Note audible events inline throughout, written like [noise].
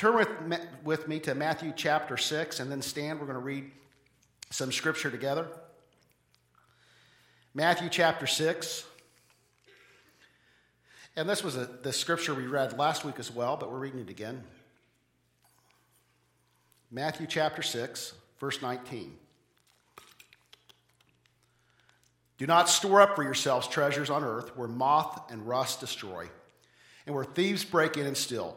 Turn with, with me to Matthew chapter 6 and then stand. We're going to read some scripture together. Matthew chapter 6. And this was a, the scripture we read last week as well, but we're reading it again. Matthew chapter 6, verse 19. Do not store up for yourselves treasures on earth where moth and rust destroy, and where thieves break in and steal.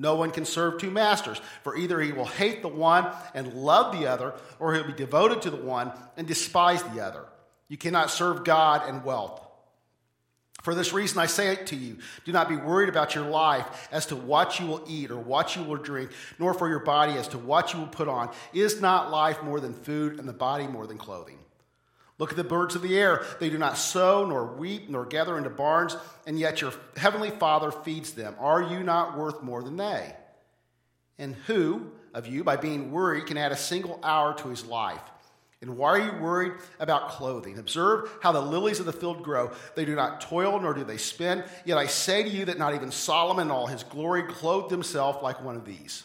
No one can serve two masters, for either he will hate the one and love the other, or he'll be devoted to the one and despise the other. You cannot serve God and wealth. For this reason, I say it to you do not be worried about your life as to what you will eat or what you will drink, nor for your body as to what you will put on. Is not life more than food and the body more than clothing? Look at the birds of the air. They do not sow, nor reap, nor gather into barns, and yet your heavenly Father feeds them. Are you not worth more than they? And who of you, by being worried, can add a single hour to his life? And why are you worried about clothing? Observe how the lilies of the field grow. They do not toil, nor do they spin. Yet I say to you that not even Solomon in all his glory clothed himself like one of these.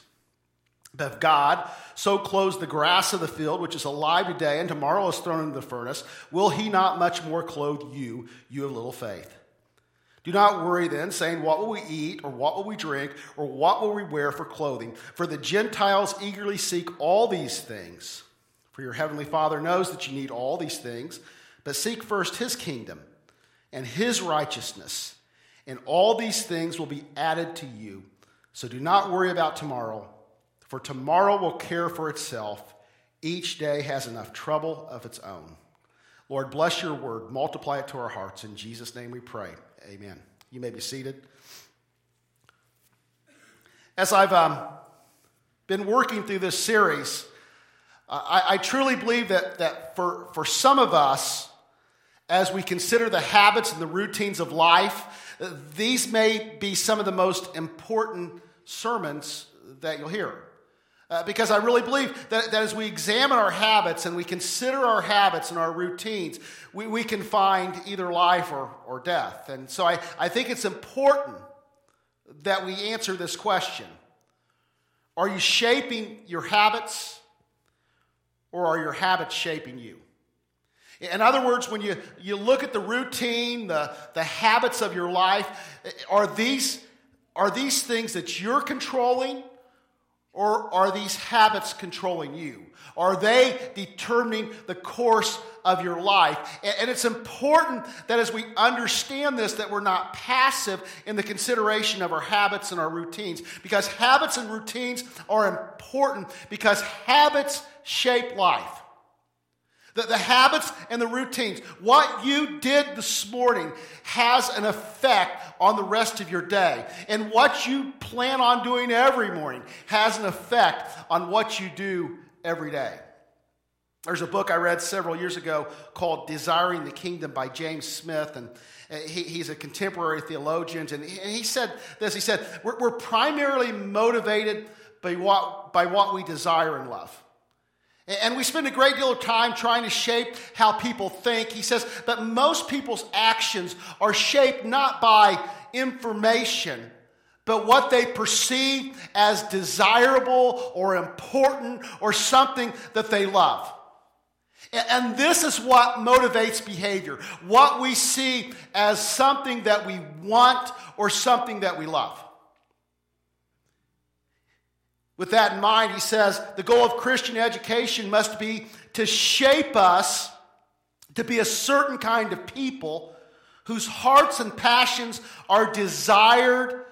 But if God so clothes the grass of the field, which is alive today and tomorrow is thrown into the furnace, will he not much more clothe you, you of little faith? Do not worry then, saying, What will we eat, or what will we drink, or what will we wear for clothing? For the Gentiles eagerly seek all these things. For your heavenly Father knows that you need all these things. But seek first his kingdom and his righteousness, and all these things will be added to you. So do not worry about tomorrow for tomorrow will care for itself. Each day has enough trouble of its own. Lord, bless your word. Multiply it to our hearts. In Jesus' name we pray. Amen. You may be seated. As I've um, been working through this series, I, I truly believe that, that for, for some of us, as we consider the habits and the routines of life, these may be some of the most important sermons that you'll hear. Uh, because I really believe that, that as we examine our habits and we consider our habits and our routines, we, we can find either life or, or death. And so I, I think it's important that we answer this question Are you shaping your habits or are your habits shaping you? In other words, when you, you look at the routine, the, the habits of your life, are these, are these things that you're controlling? Or are these habits controlling you? Are they determining the course of your life? And it's important that as we understand this, that we're not passive in the consideration of our habits and our routines. Because habits and routines are important because habits shape life. The, the habits and the routines, what you did this morning has an effect on the rest of your day. And what you plan on doing every morning has an effect on what you do every day. There's a book I read several years ago called Desiring the Kingdom by James Smith. And uh, he, he's a contemporary theologian. And he, and he said this He said, We're, we're primarily motivated by what, by what we desire and love. And we spend a great deal of time trying to shape how people think. He says, but most people's actions are shaped not by information, but what they perceive as desirable or important or something that they love. And this is what motivates behavior what we see as something that we want or something that we love. With that in mind, he says the goal of Christian education must be to shape us to be a certain kind of people whose hearts and passions are desired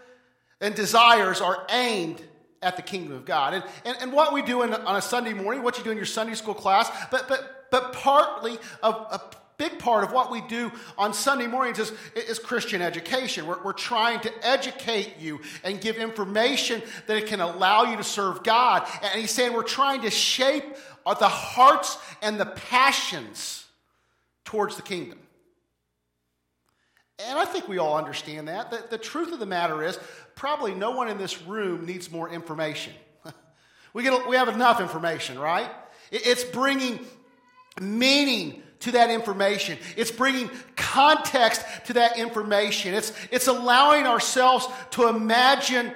and desires are aimed at the kingdom of God. And, and, and what we do in, on a Sunday morning, what you do in your Sunday school class, but, but, but partly of, of big part of what we do on Sunday mornings is, is Christian education. We're, we're trying to educate you and give information that it can allow you to serve God. And he's saying we're trying to shape uh, the hearts and the passions towards the kingdom. And I think we all understand that. The, the truth of the matter is, probably no one in this room needs more information. [laughs] we, get, we have enough information, right? It's bringing meaning to that information. It's bringing context to that information. It's, it's allowing ourselves to imagine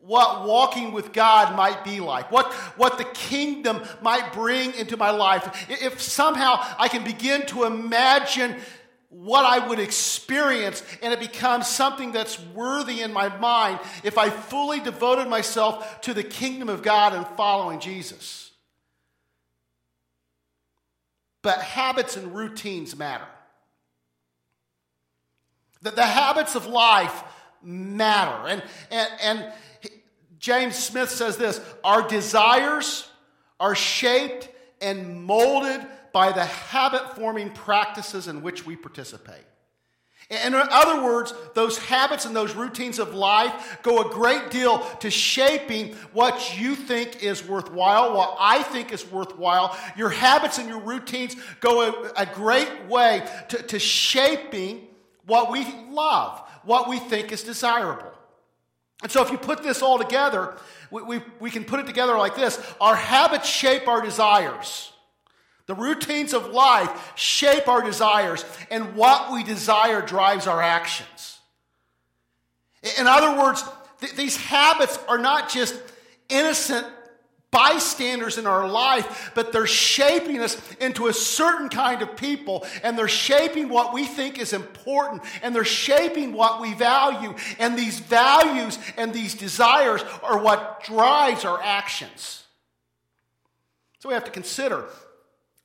what walking with God might be like, what, what the kingdom might bring into my life. If somehow I can begin to imagine what I would experience, and it becomes something that's worthy in my mind if I fully devoted myself to the kingdom of God and following Jesus. But habits and routines matter. The, the habits of life matter. And, and, and James Smith says this Our desires are shaped and molded by the habit forming practices in which we participate. In other words, those habits and those routines of life go a great deal to shaping what you think is worthwhile, what I think is worthwhile. Your habits and your routines go a, a great way to, to shaping what we love, what we think is desirable. And so, if you put this all together, we, we, we can put it together like this Our habits shape our desires. The routines of life shape our desires, and what we desire drives our actions. In other words, th- these habits are not just innocent bystanders in our life, but they're shaping us into a certain kind of people, and they're shaping what we think is important, and they're shaping what we value. And these values and these desires are what drives our actions. So we have to consider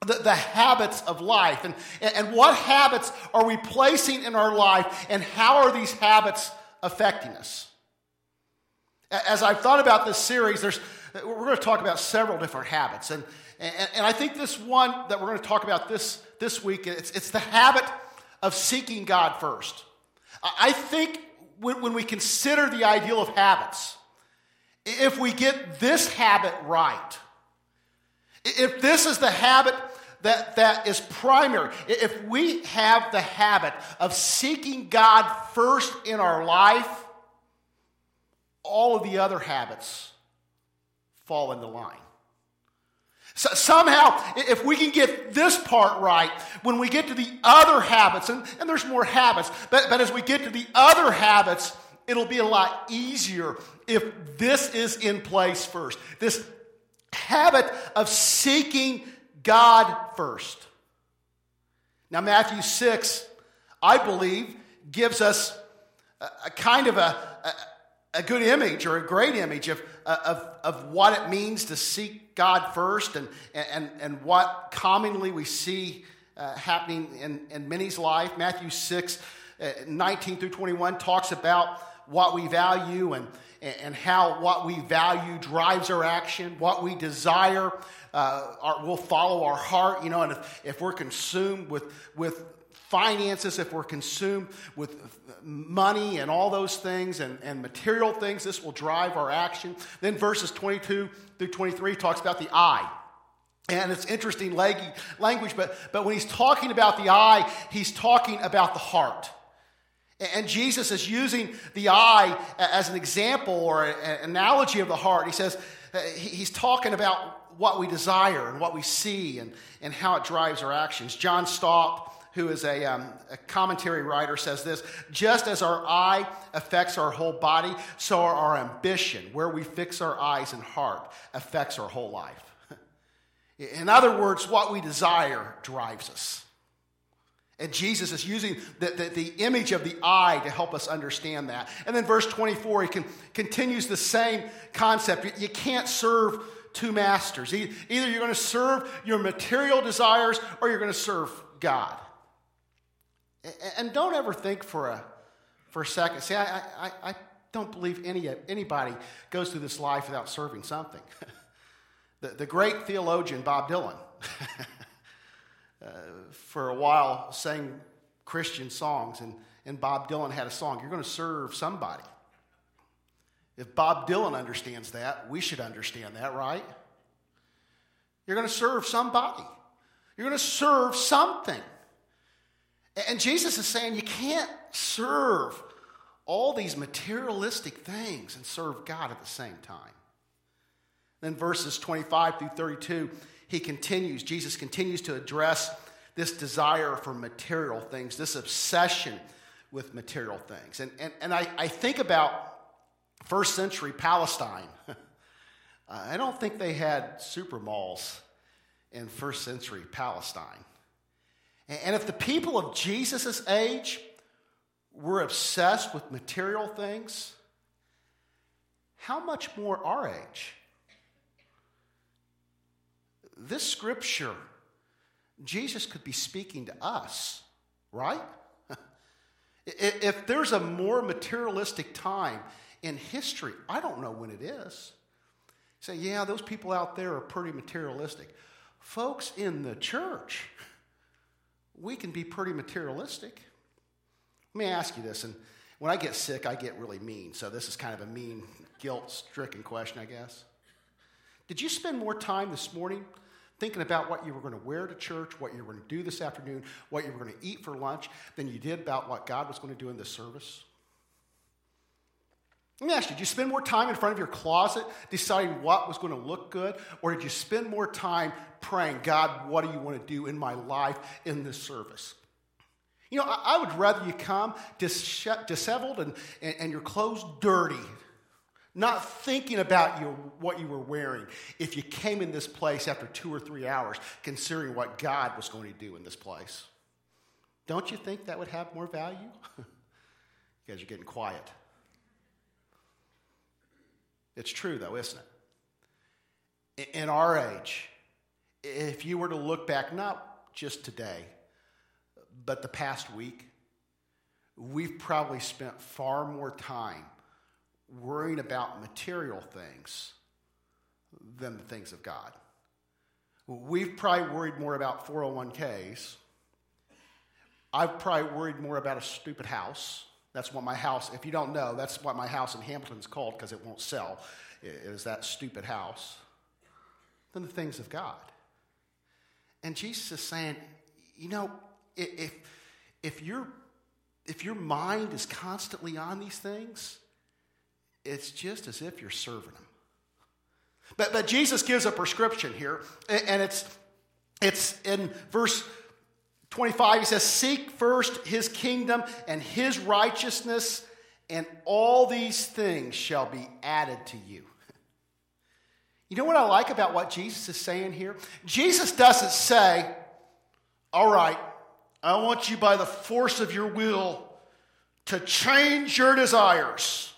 the, the habits of life. And, and what habits are we placing in our life and how are these habits affecting us? As i've thought about this series there's we're going to talk about several different habits. And, and, and i think this one that we're going to talk about this this week it's, it's the habit of seeking god first. I think when, when we consider the ideal of habits if we get this habit right if this is the habit that, that is primary, if we have the habit of seeking God first in our life, all of the other habits fall into line. So somehow, if we can get this part right, when we get to the other habits, and, and there's more habits, but, but as we get to the other habits, it'll be a lot easier if this is in place first. This habit of seeking God first. Now, Matthew 6, I believe, gives us a, a kind of a, a, a, good image or a great image of, of, of what it means to seek God first and, and, and what commonly we see uh, happening in, in many's life. Matthew 6, uh, 19 through 21 talks about what we value and, and how what we value drives our action, what we desire uh, our, will follow our heart. You know, and if, if we're consumed with, with finances, if we're consumed with money and all those things and, and material things, this will drive our action. Then verses 22 through 23 talks about the eye. And it's interesting language, but, but when he's talking about the eye, he's talking about the heart. And Jesus is using the eye as an example or an analogy of the heart. He says, he's talking about what we desire and what we see and, and how it drives our actions. John Stott, who is a, um, a commentary writer, says this just as our eye affects our whole body, so our ambition, where we fix our eyes and heart, affects our whole life. [laughs] In other words, what we desire drives us. And Jesus is using the, the, the, image of the eye to help us understand that. And then verse 24, he can, continues the same concept. You, you can't serve two masters. Either you're going to serve your material desires or you're going to serve God. And don't ever think for a, for a second, see, I, I, I don't believe any, anybody goes through this life without serving something. [laughs] the, the great theologian Bob Dylan. [laughs] For a while sang Christian songs, and, and Bob Dylan had a song. You're going to serve somebody. If Bob Dylan understands that, we should understand that, right? You're going to serve somebody. You're going to serve something. And Jesus is saying you can't serve all these materialistic things and serve God at the same time. Then verses 25 through 32, he continues, Jesus continues to address this desire for material things, this obsession with material things. And, and, and I, I think about first century Palestine. [laughs] I don't think they had super malls in first century Palestine. And if the people of Jesus' age were obsessed with material things, how much more our age? This scripture, Jesus could be speaking to us, right? [laughs] if there's a more materialistic time in history, I don't know when it is. Say, yeah, those people out there are pretty materialistic. Folks in the church, [laughs] we can be pretty materialistic. Let me ask you this, and when I get sick, I get really mean. So this is kind of a mean, guilt stricken question, I guess. Did you spend more time this morning thinking about what you were going to wear to church, what you were going to do this afternoon, what you were going to eat for lunch, than you did about what God was going to do in this service? Let me ask you, did you spend more time in front of your closet deciding what was going to look good? Or did you spend more time praying, God, what do you want to do in my life in this service? You know, I, would rather you come disheveled and, and, and your clothes dirty, not thinking about your, what you were wearing, if you came in this place after two or three hours, considering what God was going to do in this place. Don't you think that would have more value? [laughs] you guys are getting quiet. It's true, though, isn't it? In our age, if you were to look back, not just today, but the past week, we've probably spent far more time worrying about material things than the things of God. We've probably worried more about 401ks. I've probably worried more about a stupid house that's what my house, if you don't know, that's what my house in Hamilton's called because it won't sell, is that stupid house, than the things of God. And Jesus is saying, you know, if, if, your, if your mind is constantly on these things, it's just as if you're serving them. But, but Jesus gives a prescription here, and it's, it's in verse 25, he says, Seek first his kingdom and his righteousness, and all these things shall be added to you. You know what I like about what Jesus is saying here? Jesus doesn't say, All right, I want you by the force of your will to change your desires.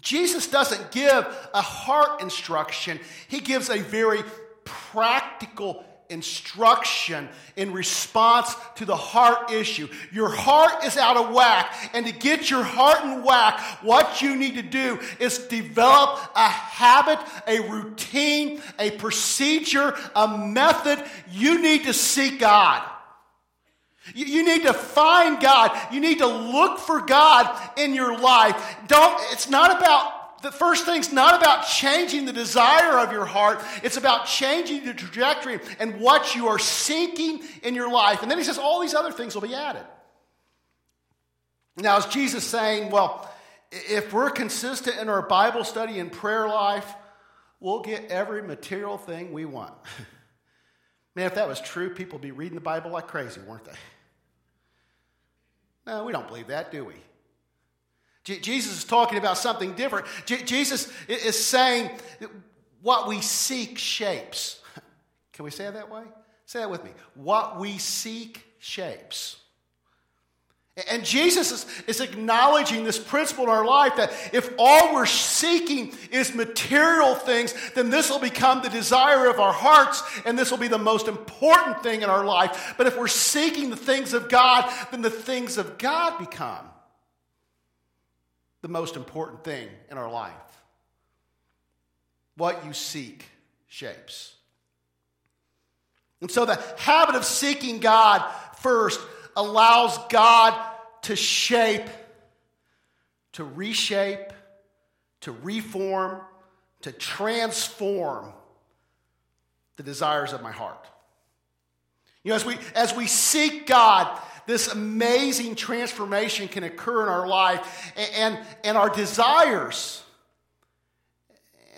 Jesus doesn't give a heart instruction, he gives a very practical instruction in response to the heart issue. Your heart is out of whack, and to get your heart in whack, what you need to do is develop a habit, a routine, a procedure, a method. You need to seek God. You need to find God. You need to look for God in your life. Don't, it's not about the first thing's not about changing the desire of your heart, it's about changing the trajectory and what you are seeking in your life. And then he says, all these other things will be added. Now, is Jesus saying, well, if we're consistent in our Bible study and prayer life, we'll get every material thing we want? [laughs] Man, if that was true, people would be reading the Bible like crazy, weren't they? No, we don't believe that, do we? Jesus is talking about something different. Jesus is saying what we seek shapes. [laughs] Can we say it that way? Say that with me. What we seek shapes. And Jesus is, is acknowledging this principle in our life that if all we're seeking is material things, then this will become the desire of our hearts, and this will be the most important thing in our life. But if we're seeking the things of God, then the things of God become the most important thing in our life. What you seek shapes. And so the habit of seeking God first allows God to shape, to reshape, to reform, to transform the desires of my heart. You know, as we, as we seek God, this amazing transformation can occur in our life, and, and, and our desires.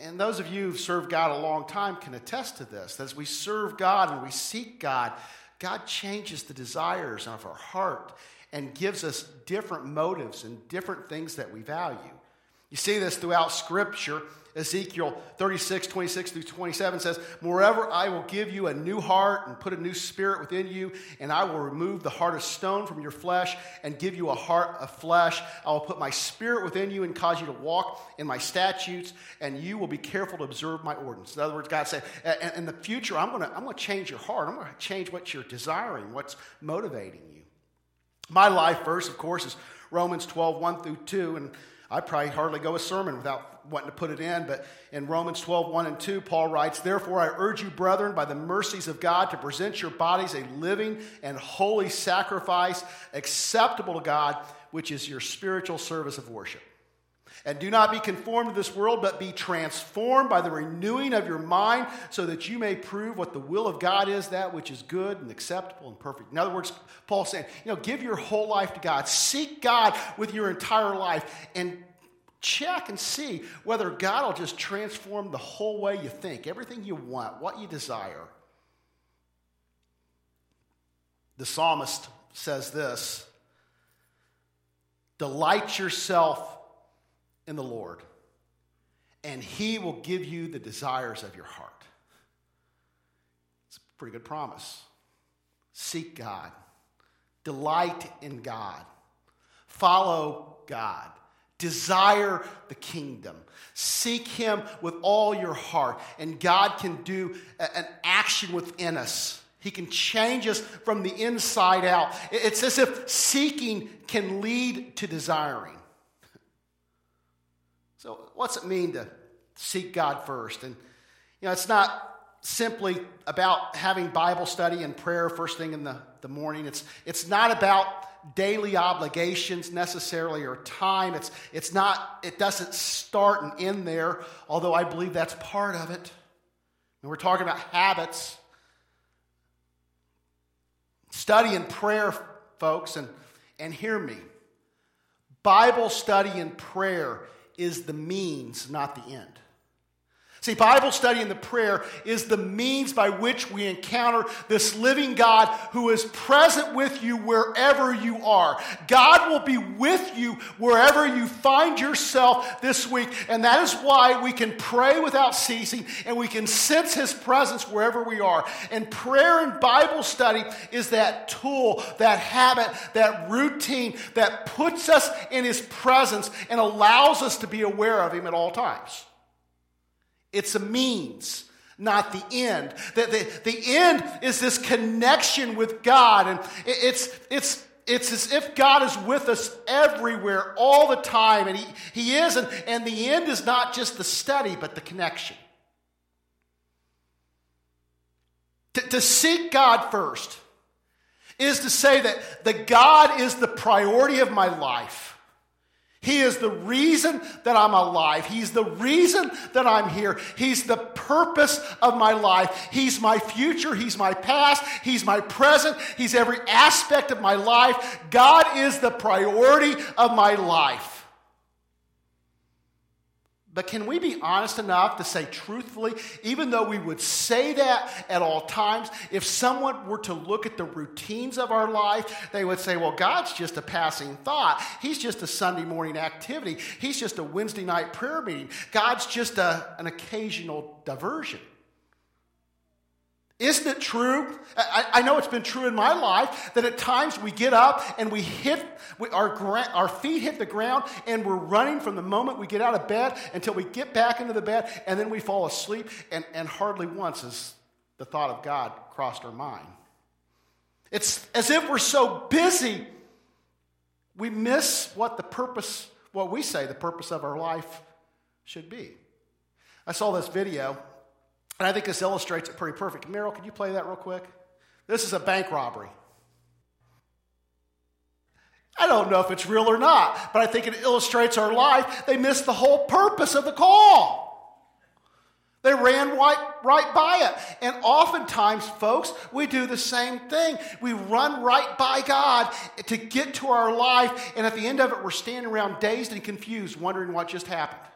And those of you who've served God a long time can attest to this. As we serve God and we seek God, God changes the desires of our heart and gives us different motives and different things that we value. You see this throughout Scripture. Ezekiel 36, 26 through 27 says, Moreover, I will give you a new heart and put a new spirit within you, and I will remove the heart of stone from your flesh and give you a heart of flesh. I will put my spirit within you and cause you to walk in my statutes, and you will be careful to observe my ordinances. In other words, God said, In the future, I'm going to I'm going to change your heart. I'm going to change what you're desiring, what's motivating you. My life verse, of course, is Romans 12, 1 through 2, and I probably hardly go a sermon without wanting to put it in, but in Romans 12, 1 and 2, Paul writes, Therefore I urge you, brethren, by the mercies of God, to present your bodies a living and holy sacrifice acceptable to God, which is your spiritual service of worship. And do not be conformed to this world, but be transformed by the renewing of your mind, so that you may prove what the will of God is, that which is good and acceptable and perfect. In other words, Paul's saying, you know, give your whole life to God. Seek God with your entire life and check and see whether God will just transform the whole way you think, everything you want, what you desire. The psalmist says this Delight yourself in the Lord, and He will give you the desires of your heart. It's a pretty good promise. Seek God, delight in God, follow God, desire the kingdom. Seek Him with all your heart, and God can do an action within us. He can change us from the inside out. It's as if seeking can lead to desiring. So, what's it mean to seek God first? And, you know, it's not simply about having Bible study and prayer first thing in the, the morning. It's, it's not about daily obligations necessarily or time. It's, it's not, it doesn't start and end there, although I believe that's part of it. And we're talking about habits. Study and prayer, folks, and, and hear me. Bible study and prayer is the means, not the end. See, Bible study and the prayer is the means by which we encounter this living God who is present with you wherever you are. God will be with you wherever you find yourself this week. And that is why we can pray without ceasing and we can sense his presence wherever we are. And prayer and Bible study is that tool, that habit, that routine that puts us in his presence and allows us to be aware of him at all times. It's a means, not the end. The, the, the end is this connection with God, and it's, it's, it's as if God is with us everywhere, all the time, and He, he is, and, and the end is not just the study, but the connection. To, to seek God first is to say that the God is the priority of my life. He is the reason that I'm alive. He's the reason that I'm here. He's the purpose of my life. He's my future. He's my past. He's my present. He's every aspect of my life. God is the priority of my life. But can we be honest enough to say truthfully, even though we would say that at all times, if someone were to look at the routines of our life, they would say, well, God's just a passing thought. He's just a Sunday morning activity. He's just a Wednesday night prayer meeting. God's just a, an occasional diversion. Isn't it true? I, I, know it's been true in my life that at times we get up and we hit, we, our, our feet hit the ground and we're running from the moment we get out of bed until we get back into the bed and then we fall asleep and, and hardly once has the thought of God crossed our mind. It's as if we're so busy we miss what the purpose, what we say the purpose of our life should be. I saw this video and I think this illustrates it pretty perfect. Meryl, could you play that real quick? This is a bank robbery. I don't know if it's real or not, but I think it illustrates our life. They missed the whole purpose of the call. They ran right, right by it. And oftentimes, folks, we do the same thing. We run right by God to get to our life, and at the end of it, we're standing around dazed and confused, wondering what just happened.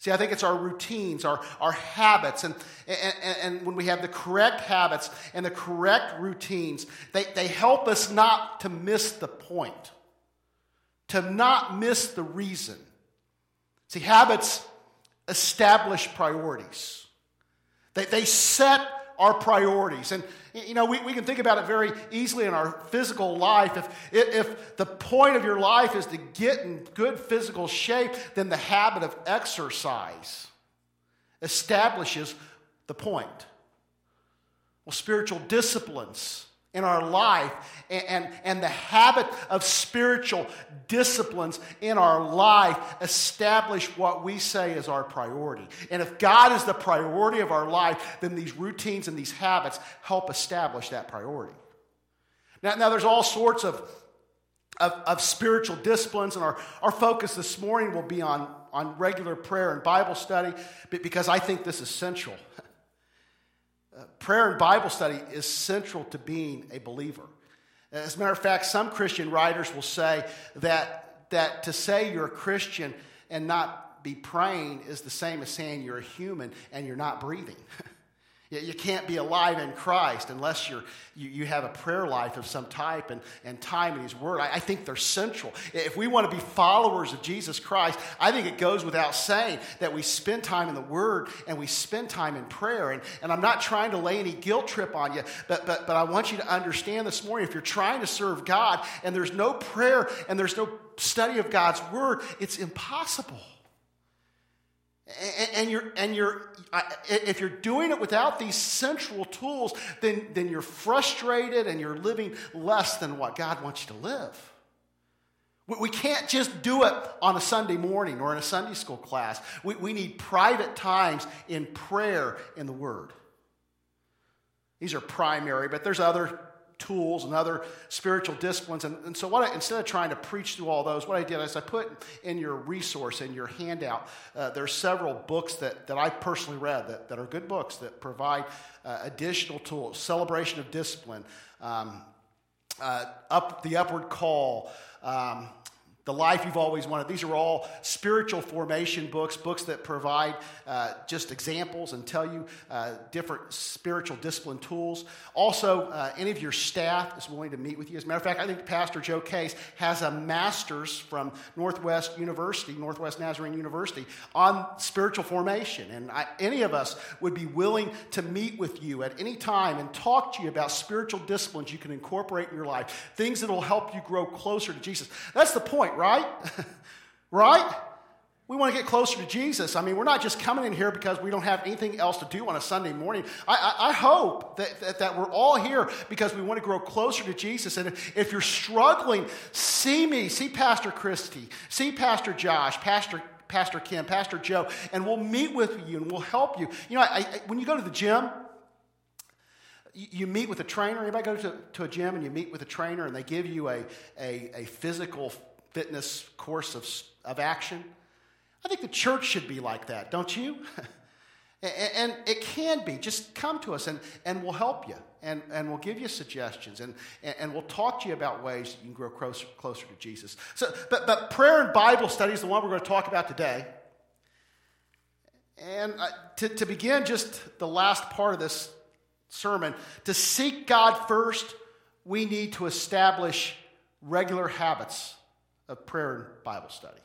See, I think it's our routines, our, our habits, and, and, and when we have the correct habits and the correct routines, they, they help us not to miss the point, to not miss the reason. See, habits establish priorities. They, they set our priorities. And, you know, we, we can think about it very easily in our physical life. If, if the point of your life is to get in good physical shape, then the habit of exercise establishes the point. Well, spiritual disciplines in our life and, and, and, the habit of spiritual disciplines in our life establish what we say is our priority. And if God is the priority of our life, then these routines and these habits help establish that priority. Now, now there's all sorts of, of, of spiritual disciplines, and our, our focus this morning will be on, on regular prayer and Bible study because I think this is central prayer and Bible study is central to being a believer. As a matter of fact, some Christian writers will say that, that to say you're a Christian and not be praying is the same as saying you're a human and you're not breathing. [laughs] You can't be alive in Christ unless you're, you, you have a prayer life of some type and, and time in His Word. I, I think they're central. If we want to be followers of Jesus Christ, I think it goes without saying that we spend time in the Word and we spend time in prayer. And, and I'm not trying to lay any guilt trip on you, but, but, but I want you to understand this morning if you're trying to serve God and there's no prayer and there's no study of God's Word, it's impossible. And you're, and you're, if you're doing it without these central tools, then, then you're frustrated and you're living less than what God wants you to live. We can't just do it on a Sunday morning or in a Sunday school class. We, we need private times in prayer in the Word. These are primary, but there's other tools and other spiritual disciplines. And, and so, what I, instead of trying to preach through all those, what I did is I put in your resource, in your handout, uh, there are several books that, that I personally read that, that are good books that provide uh, additional tools celebration of discipline, um, uh, up, the upward call. Um, the Life You've Always Wanted. These are all spiritual formation books, books that provide uh, just examples and tell you uh, different spiritual discipline tools. Also, uh, any of your staff is willing to meet with you. As a matter of fact, I think Pastor Joe Case has a master's from Northwest University, Northwest Nazarene University, on spiritual formation. And I, any of us would be willing to meet with you at any time and talk to you about spiritual disciplines you can incorporate in your life, things that will help you grow closer to Jesus. That's the point right? [laughs] right? We want to get closer to Jesus. I mean, we're not just coming in here because we don't have anything else to do on a Sunday morning. I, I, I hope that, that, that, we're all here because we want to grow closer to Jesus. And if, you're struggling, see me, see Pastor Christy, see Pastor Josh, Pastor Pastor Kim, Pastor Joe, and we'll meet with you and we'll help you. You know, I, when you go to the gym, you meet with a trainer. Anybody go to, to a gym and you meet with a trainer and they give you a, a, a physical fitness course of, of action. I think the church should be like that, don't you? [laughs] and it can be. Just come to us and, and we'll help you and, and we'll give you suggestions and, and we'll talk to you about ways that you can grow closer, closer to Jesus. So, but, but prayer and Bible study is the one we're going to talk about today. And uh, to, to begin just the last part of this sermon, to seek God first, we need to establish regular habits of prayer and Bible study.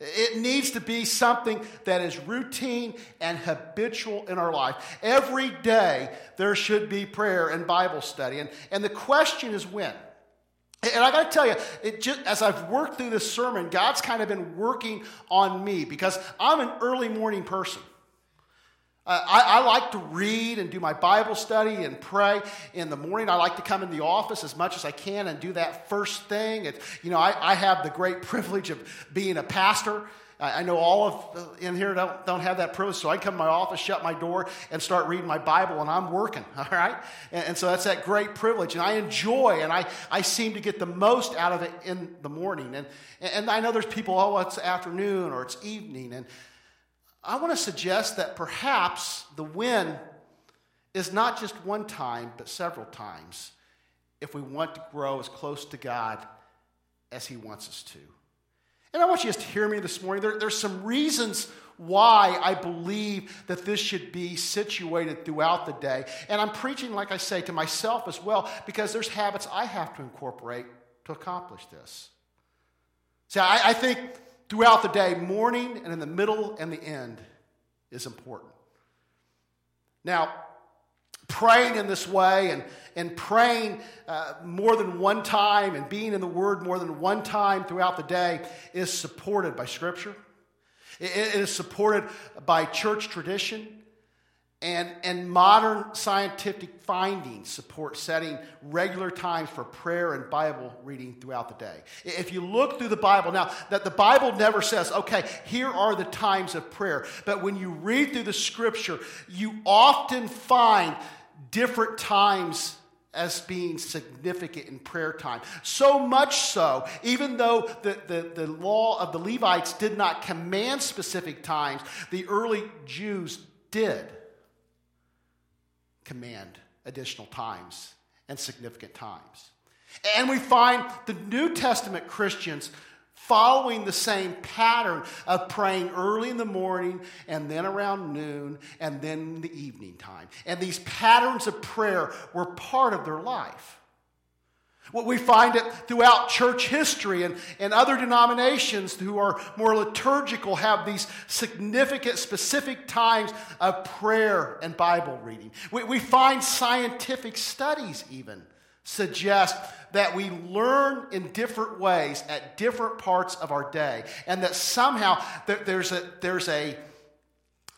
It needs to be something that is routine and habitual in our life. Every day there should be prayer and Bible study. And, and the question is when. And I got to tell you, it just, as I've worked through this sermon, God's kind of been working on me because I'm an early morning person. Uh, I, I, like to read and do my Bible study and pray in the morning. I like to come in the office as much as I can and do that first thing. It's, you know, I, I have the great [laughs] privilege of being a pastor. I, I know all of in here don't, don't have that privilege, so I come to my office, shut my door, and start reading my Bible, and I'm working, [laughs] all right? And, and so that's that great privilege. And I enjoy, and I, I seem to get the most out of it in the morning. And, and I know there's people, oh, it's afternoon or it's evening. And I want to suggest that perhaps the win is not just one time, but several times if we want to grow as close to God as He wants us to. And I want you just to hear me this morning. There, there's some reasons why I believe that this should be situated throughout the day. And I'm preaching, like I say, to myself as well, because there's habits I have to incorporate to accomplish this. See, I, I think throughout the day, morning and in the middle and the end is important. Now, praying in this way and, and praying uh, more than one time and being in the Word more than one time throughout the day is supported by Scripture. it, it is supported by church tradition. And, and modern scientific findings support setting regular times for prayer and Bible reading throughout the day. If you look through the Bible, now that the Bible never says, okay, here are the times of prayer, but when you read through the scripture, you often find different times as being significant in prayer time. So much so, even though the, the, the law of the Levites did not command specific times, the early Jews did command additional times and significant times. And we find the New Testament Christians following the same pattern of praying early in the morning and then around noon and then the evening time. And these patterns of prayer were part of their life. What we find it throughout church history and, and other denominations who are more liturgical have these significant, specific times of prayer and Bible reading. We, we find scientific studies even suggest that we learn in different ways at different parts of our day, and that somehow there's a, there's a,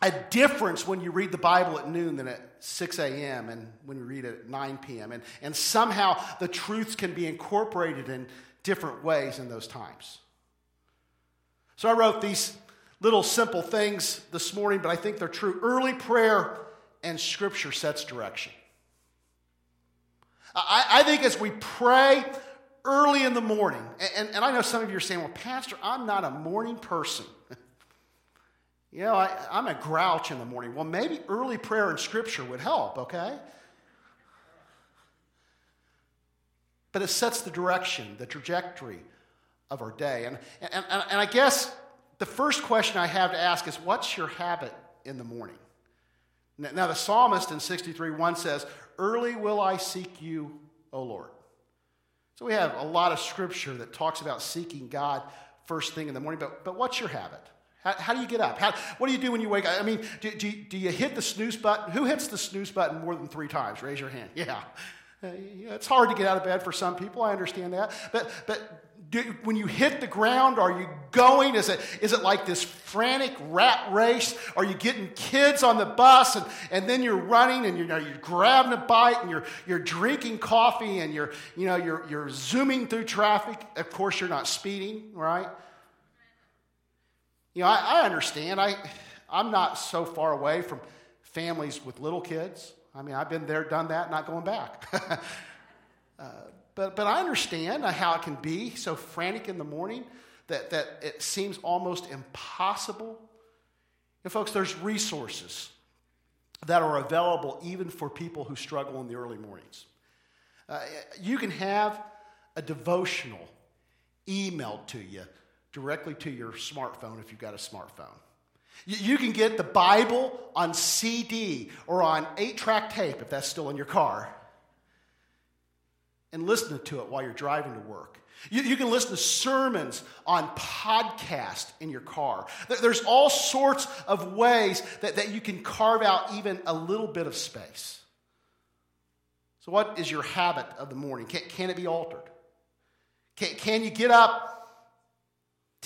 a difference when you read the Bible at noon than at 6 a.m. and when you read it at 9 p.m. And, and somehow the truths can be incorporated in different ways in those times. So I wrote these little simple things this morning, but I think they're true. Early prayer and scripture sets direction. I, I think as we pray early in the morning, and, and I know some of you are saying, well, Pastor, I'm not a morning person. [laughs] you know, I, I'm a grouch in the morning. Well, maybe early prayer and scripture would help, okay? But it sets the direction, the trajectory of our day. And, and, and I guess the first question I have to ask is what's your habit in the morning? Now, the psalmist in 63 1 says, Early will I seek you, O Lord. So we have a lot of scripture that talks about seeking God first thing in the morning, but, but what's your habit? How, how do you get up? How, what do you do when you wake up? I mean, do, do, do you hit the snooze button? Who hits the snooze button more than three times? Raise your hand. Yeah. Uh, it's hard to get out of bed for some people. I understand that. But, but do, when you hit the ground, are you going? Is it, is it like this frantic rat race? Are you getting kids on the bus and, and then you're running and you're, you're grabbing a bite and you're, you're drinking coffee and you're, you know, you're, you're zooming through traffic? Of course, you're not speeding, right? You know, I, I understand. I, I'm not so far away from families with little kids. I mean, I've been there, done that, not going back. [laughs] uh, but, but I understand how it can be so frantic in the morning that, that it seems almost impossible. And, folks, there's resources that are available even for people who struggle in the early mornings. Uh, you can have a devotional emailed to you directly to your smartphone if you've got a smartphone. You, can get the Bible on CD or on eight track tape if that's still in your car and listen to it while you're driving to work. You, you, can listen to sermons on podcast in your car. There's all sorts of ways that, that you can carve out even a little bit of space. So, what is your habit of the morning? Can, can it be altered? Can, can you get up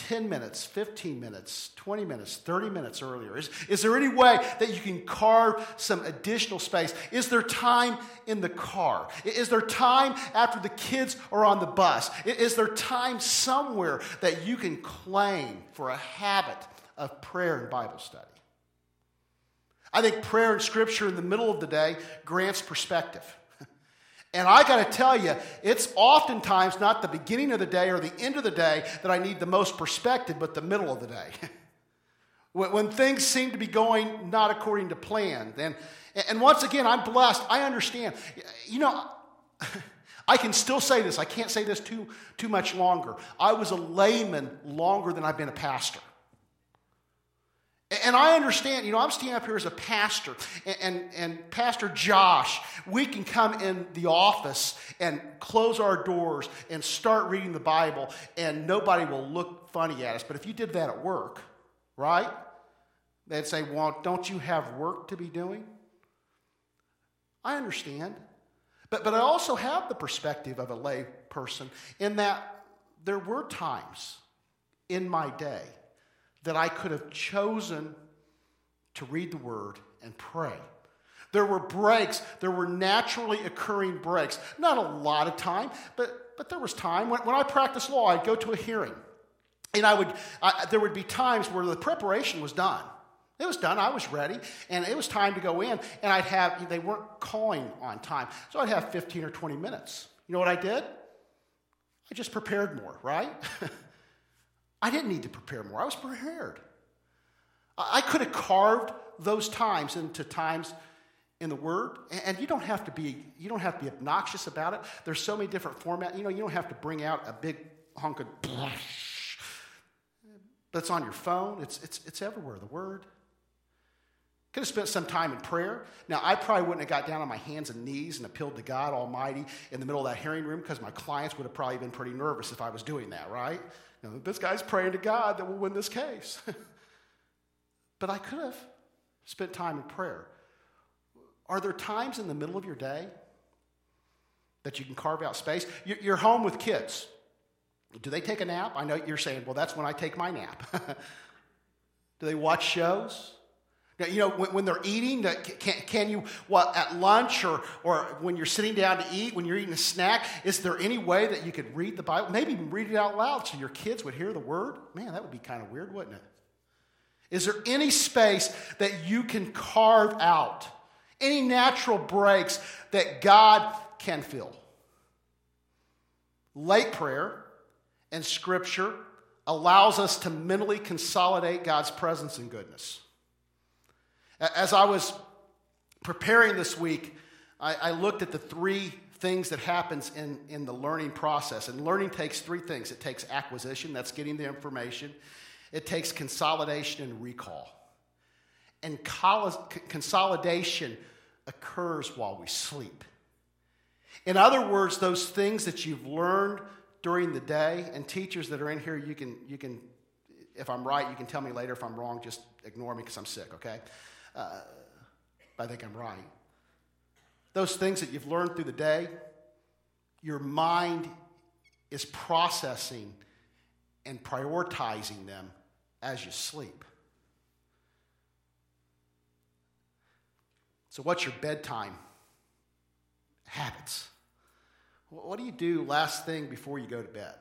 10 minutes, 15 minutes, 20 minutes, 30 minutes earlier? Is, is there any way that you can carve some additional space? Is there time in the car? Is there time after the kids are on the bus? Is there time somewhere that you can claim for a habit of prayer and Bible study? I think prayer and scripture in the middle of the day grants perspective. And I got to tell you, it's oftentimes not the beginning of the day or the end of the day that I need the most perspective, but the middle of the day. [laughs] when things seem to be going not according to plan. And, and once again, I'm blessed. I understand. You know, [laughs] I can still say this. I can't say this too, too much longer. I was a layman longer than I've been a pastor. And I understand, you know, I'm standing up here as a pastor, and, and, and, Pastor Josh, we can come in the office and close our doors and start reading the Bible, and nobody will look funny at us. But if you did that at work, right? They'd say, Well, don't you have work to be doing? I understand. But, but I also have the perspective of a lay person in that there were times in my day that I could have chosen to read the word and pray. There were breaks, there were naturally occurring breaks. Not a lot of time, but, but there was time. When, when I practiced law, I'd go to a hearing. And I would, I, there would be times where the preparation was done. It was done. I was ready, and it was time to go in. And I'd have, they weren't calling on time. So I'd have 15 or 20 minutes. You know what I did? I just prepared more, right? [laughs] I didn't need to prepare more. I was prepared. I could have carved those times into times in the Word, and you don't have to be you don't have to be obnoxious about it. There's so many different formats. You know, you don't have to bring out a big hunk of, [sniffs] it's on your phone. It's it's it's everywhere. The Word. Could have spent some time in prayer. Now, I probably wouldn't have got down on my hands and knees and appealed to God Almighty in the middle of that hearing room because my clients would have probably been pretty nervous if I was doing that, right? This guy's praying to God that we'll win this case. [laughs] but I could have spent time in prayer. Are there times in the middle of your day that you can carve out space? You're home with kids. Do they take a nap? I know you're saying, well, that's when I take my nap. [laughs] Do they watch shows? You know, when, when they're eating, can, can, you, what, at lunch or, or when you're sitting down to eat, when you're eating a snack, is there any way that you could read the Bible? Maybe even read it out loud so your kids would hear the word? Man, that would be kind of weird, wouldn't it? Is there any space that you can carve out? Any natural breaks that God can fill? Late prayer and scripture allows us to mentally consolidate God's presence and goodness. As I was preparing this week, I, I looked at the three things that happens in, in the learning process. And learning takes three things. It takes acquisition, that's getting the information. It takes consolidation and recall. And consolidation occurs while we sleep. In other words, those things that you've learned during the day, and teachers that are in here, you can, you can if I'm right, you can tell me later. If I'm wrong, just ignore me because I'm sick, okay? Uh, I think I'm right. Those things that you've learned through the day, your mind is processing and prioritizing them as you sleep. So, what's your bedtime habits? What do you do last thing before you go to bed?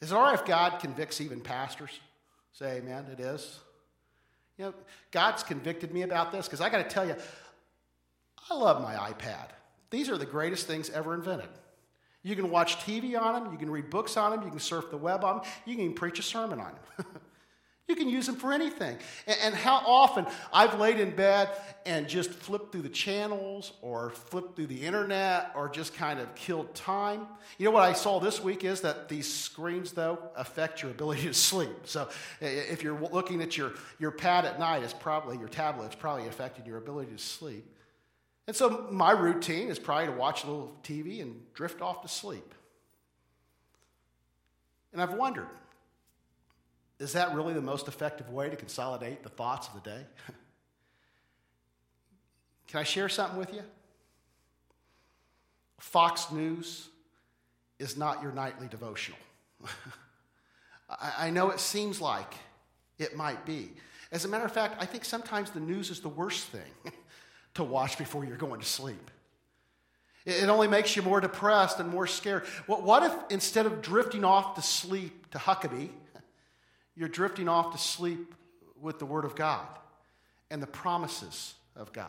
Is it all right if God convicts even pastors? Say amen, it is. You know, God's convicted me about this because I got to tell you, I love my iPad. These are the greatest things ever invented. You can watch TV on them, you can read books on them, you can surf the web on them, you can preach a sermon on them. [laughs] You can use them for anything. And, how often I've laid in bed and just flipped through the channels or flipped through the internet or just kind of killed time. You know what I saw this week is that these screens, though, affect your ability to sleep. So if you're looking at your, your pad at night, it's probably, your tablet, it's probably affecting your ability to sleep. And so my routine is probably to watch a little TV and drift off to sleep. And I've wondered, is that really the most effective way to consolidate the thoughts of the day? [laughs] Can I share something with you? Fox News is not your nightly devotional. [laughs] I know it seems like it might be. As a matter of fact, I think sometimes the news is the worst thing [laughs] to watch before you're going to sleep. It only makes you more depressed and more scared. What if instead of drifting off to sleep to Huckabee, you're drifting off to sleep with the Word of God and the promises of God.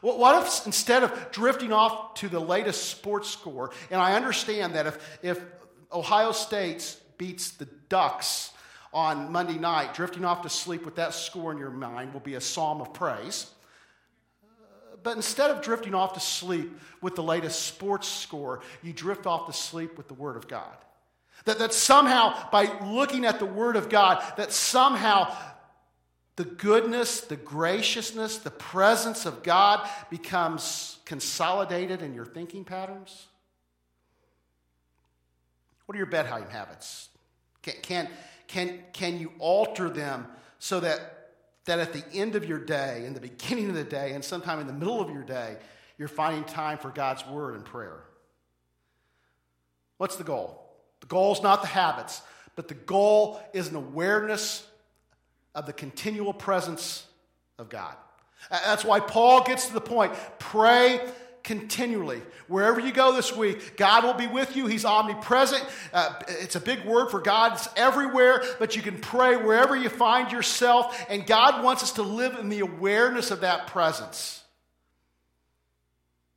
What if instead of drifting off to the latest sports score, and I understand that if, if Ohio State beats the Ducks on Monday night, drifting off to sleep with that score in your mind will be a psalm of praise. But instead of drifting off to sleep with the latest sports score, you drift off to sleep with the Word of God. That, that somehow, by looking at the Word of God, that somehow the goodness, the graciousness, the presence of God becomes consolidated in your thinking patterns? What are your bedtime habits? Can, can, can, can you alter them so that, that at the end of your day, in the beginning of the day, and sometime in the middle of your day, you're finding time for God's word and prayer? What's the goal? The goal is not the habits, but the goal is an awareness of the continual presence of God. That's why Paul gets to the point pray continually. Wherever you go this week, God will be with you. He's omnipresent. Uh, it's a big word for God. It's everywhere, but you can pray wherever you find yourself, and God wants us to live in the awareness of that presence.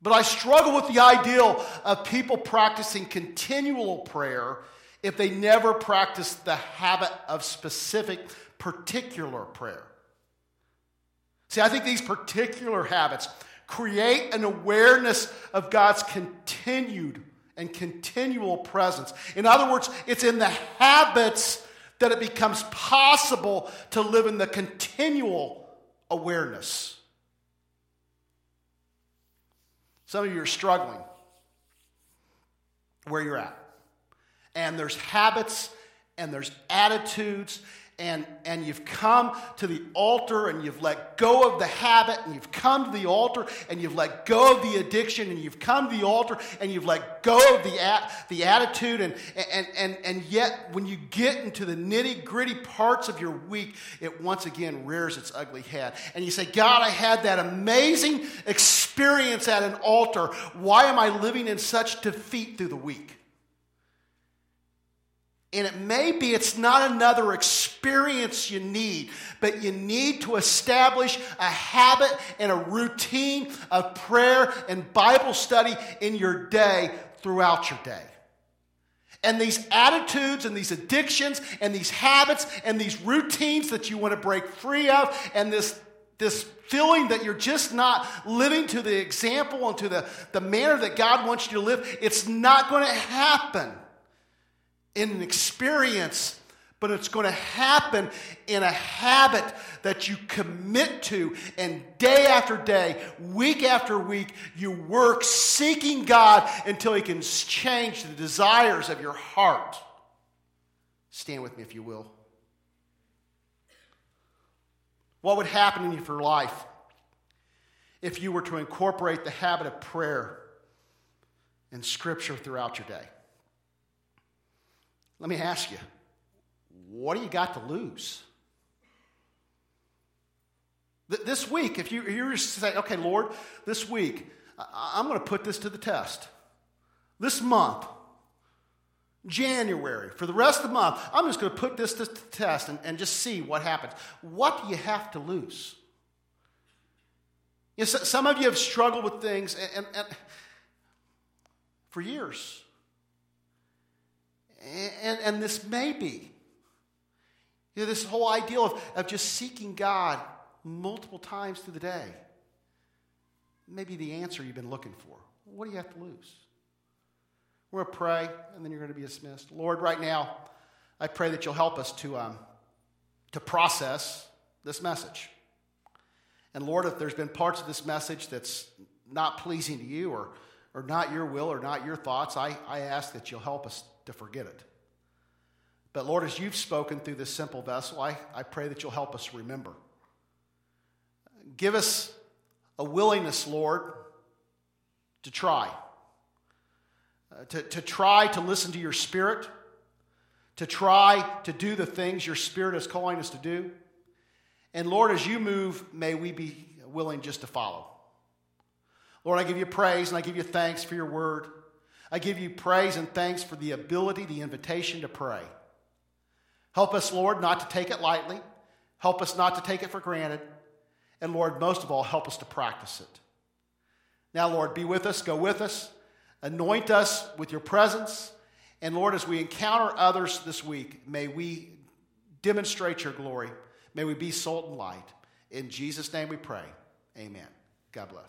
But I struggle with the ideal of people practicing continual prayer if they never practice the habit of specific, particular prayer. See, I think these particular habits create an awareness of God's continued and continual presence. In other words, it's in the habits that it becomes possible to live in the continual awareness. Some of you are struggling where you're at. And there's habits and there's attitudes and, and you've come to the altar and you've let go of the habit and you've come to the altar and you've let go of the addiction and you've come to the altar and you've let go of the, the attitude and, and, and, and yet when you get into the nitty gritty parts of your week it once again rears its ugly head. And you say god i had that amazing experience at an altar. Why am i living in such defeat through the week and it may be it's not another experience you need, but you need to establish a habit and a routine of prayer and Bible study in your day throughout your day. And these attitudes and these addictions and these habits and these routines that you want to break free of and this, this feeling that you're just not living to the example and to the, the manner that God wants you to live, it's not going to happen in an experience, but it's going to happen in a habit that you commit to. And day after day, week after week, you work seeking God until He can change the desires of your heart. Stand with me if you will. What would happen in your life if you were to incorporate the habit of prayer and scripture throughout your day? Let me ask you, what do you got to lose? This week, if you, you were to say, okay, Lord, this week, I'm going to put this to the test. This month, January, for the rest of the month, I'm just going to put this to the test and, and just see what happens. What do you have to lose? You know, some of you have struggled with things and, and, and for years. And, and this may be. You know, this whole idea of, of just seeking God multiple times through the day. Maybe the answer you've been looking for. What do you have to lose? We're going to pray, and then you're going to be dismissed. Lord, right now, I pray that you'll help us to, um, to process this message. And Lord, if there's been parts of this message that's not pleasing to you or, or not your will or not your thoughts, I, I ask that you'll help us to forget it. But Lord, as you've spoken through this simple vessel, I, I pray that you'll help us remember. Give us a willingness, Lord, to try. Uh, to, to try to listen to your spirit, to try to do the things your spirit is calling us to do. And Lord, as you move, may we be willing just to follow. Lord, I give you praise and I give you thanks for your word. I give you praise and thanks for the ability, the invitation to pray. Help us, Lord, not to take it lightly. Help us not to take it for granted. And Lord, most of all, help us to practice it. Now, Lord, be with us, go with us, anoint us with your presence. And Lord, as we encounter others this week, may we demonstrate your glory. May we be salt and light. In Jesus' name we pray. Amen. God bless.